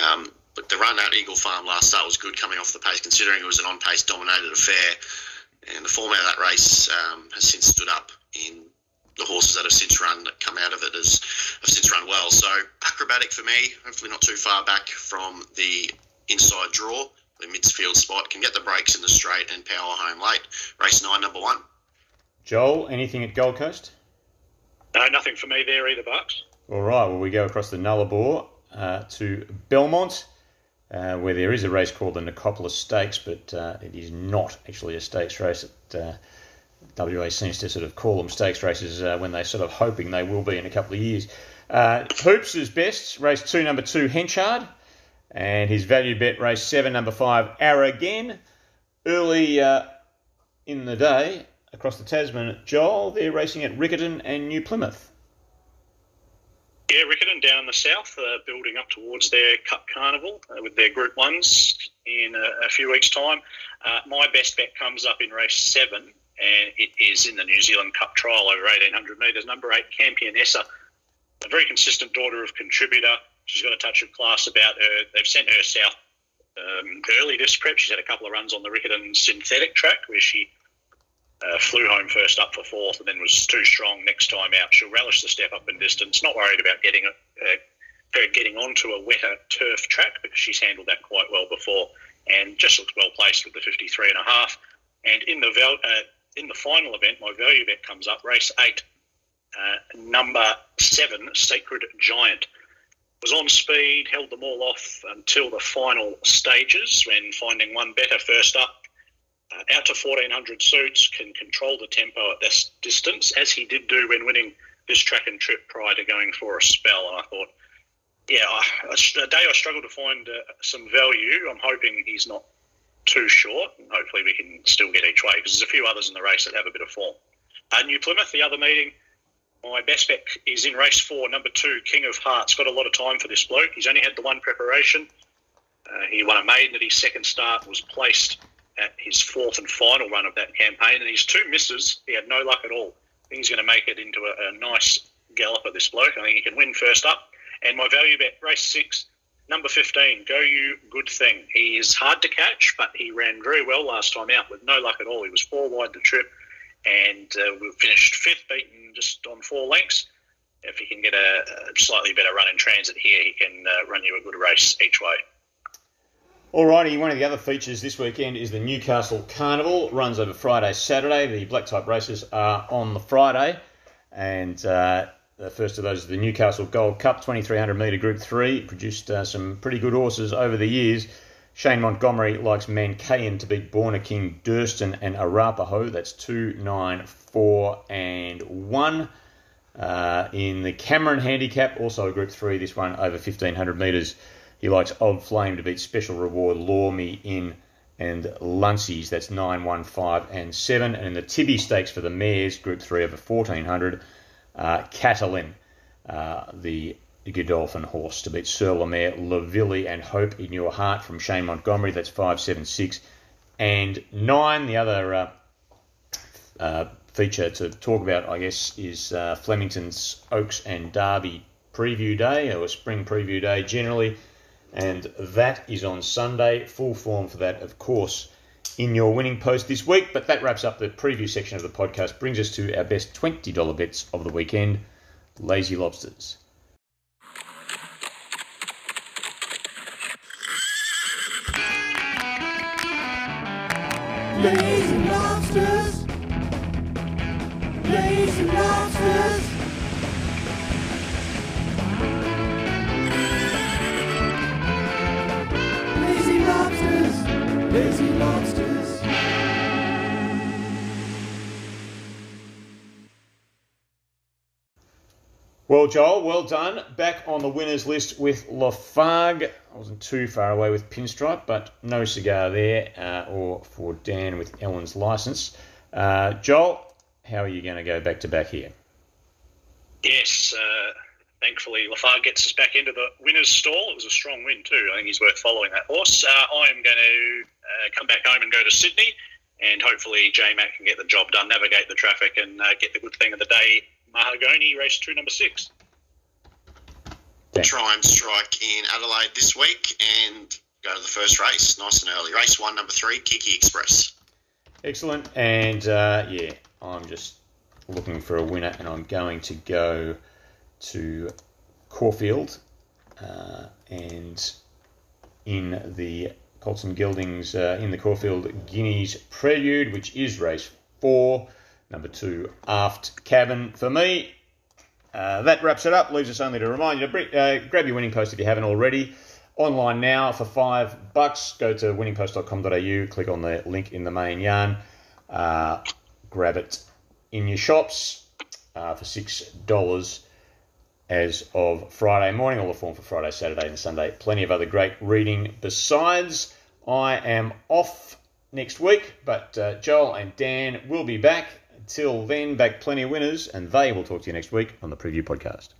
Um, but the run at Eagle Farm last start was good coming off the pace, considering it was an on pace dominated affair. And the format of that race um, has since stood up in the horses that have since run that come out of it has have since run well. So acrobatic for me, hopefully not too far back from the inside draw the midfield spot, can get the breaks in the straight and power home late. Race nine, number one. Joel, anything at Gold Coast? No, nothing for me there either, Bucks. All right, well, we go across the Nullarbor uh, to Belmont, uh, where there is a race called the Nicopolis Stakes, but uh, it is not actually a stakes race. Uh, WA seems to sort of call them stakes races uh, when they're sort of hoping they will be in a couple of years. Uh, Hoops is best, race two, number two, Henchard. And his value bet race seven, number five, Aragen. Early uh, in the day, across the Tasman, Joel, they're racing at Riccarton and New Plymouth. Yeah, Riccarton down the south, uh, building up towards their Cup Carnival uh, with their Group 1s in a, a few weeks' time. Uh, my best bet comes up in race seven, and it is in the New Zealand Cup trial over 1800 metres. Number eight, Campionessa, a very consistent daughter of contributor she's got a touch of class about her. They've sent her south um, early this prep. She's had a couple of runs on the Riccarton synthetic track where she uh, flew home first up for fourth and then was too strong next time out. She'll relish the step up in distance. Not worried about getting uh, her getting onto a wetter turf track because she's handled that quite well before and just looks well placed with the 53 and a half. And in the uh, in the final event, my value bet comes up race eight, uh, number seven, Sacred Giant was on speed, held them all off until the final stages when finding one better first up. Uh, out to 1400 suits, can control the tempo at this distance, as he did do when winning this track and trip prior to going for a spell. And I thought, yeah, a day I struggled to find uh, some value. I'm hoping he's not too short. And hopefully, we can still get each way because there's a few others in the race that have a bit of form. Uh, New Plymouth, the other meeting, my best bet is in race four, number two, King of Hearts. Got a lot of time for this bloke. He's only had the one preparation. Uh, he won a maiden at his second start, was placed at his fourth and final run of that campaign, and his two misses, he had no luck at all. I think he's going to make it into a, a nice galloper, this bloke. I think he can win first up. And my value bet, race six, number 15, Go You Good Thing. He is hard to catch, but he ran very well last time out with no luck at all. He was four wide the trip and uh, we finished fifth, beaten just on four lengths. If he can get a, a slightly better run in transit here, he can uh, run you a good race each way. Alrighty, one of the other features this weekend is the Newcastle Carnival. Runs over Friday, Saturday. The black type races are on the Friday, and uh, the first of those is the Newcastle Gold Cup, 2300 metre Group 3. Produced uh, some pretty good horses over the years. Shane Montgomery likes Mankayan to beat Borna King, Durston, and Arapaho. That's 2, 9, 4, and 1. Uh, in the Cameron Handicap, also Group 3, this one over 1500 metres. He likes Old Flame to beat Special Reward, Law Me In, and Luncey's. That's 9, 1, 5, and 7. And in the Tibbie Stakes for the Mares, Group 3 over 1400 uh, Catalin, uh, the Godolphin horse, to beat Sir Lemaire, Lavilli, and Hope in Your Heart from Shane Montgomery. That's 5, 7, 6, and 9. The other uh, uh, feature to talk about, I guess, is uh, Flemington's Oaks and Derby preview day, or spring preview day generally, and that is on Sunday. Full form for that, of course in your winning post this week. But that wraps up the preview section of the podcast, brings us to our best $20 bets of the weekend Lazy Lobsters. Lazy Lobsters. Lazy Lobsters. Well, Joel, well done. Back on the winners list with Lafargue. I wasn't too far away with Pinstripe, but no cigar there, uh, or for Dan with Ellen's license. Uh, Joel, how are you going to go back to back here? Yes, uh, thankfully Lafargue gets us back into the winner's stall. It was a strong win too. I think he's worth following that horse. Uh, I am going to uh, come back home and go to Sydney, and hopefully J Mac can get the job done, navigate the traffic, and uh, get the good thing of the day Mahagoni, race two, number six. Try and strike in Adelaide this week and go to the first race nice and early. Race one, number three, Kiki Express. Excellent. And uh, yeah, I'm just looking for a winner and I'm going to go to Caulfield uh, and in the Colton Geldings uh, in the Caulfield Guineas Prelude, which is race four. Number two, aft cabin. For me, uh, that wraps it up. Leaves us only to remind you to uh, grab your winning post if you haven't already. Online now for five bucks. Go to winningpost.com.au, click on the link in the main yarn, uh, grab it in your shops uh, for six dollars as of Friday morning. All the form for Friday, Saturday, and Sunday. Plenty of other great reading besides. I am off next week, but uh, Joel and Dan will be back. Until then, back plenty of winners, and they will talk to you next week on the Preview Podcast.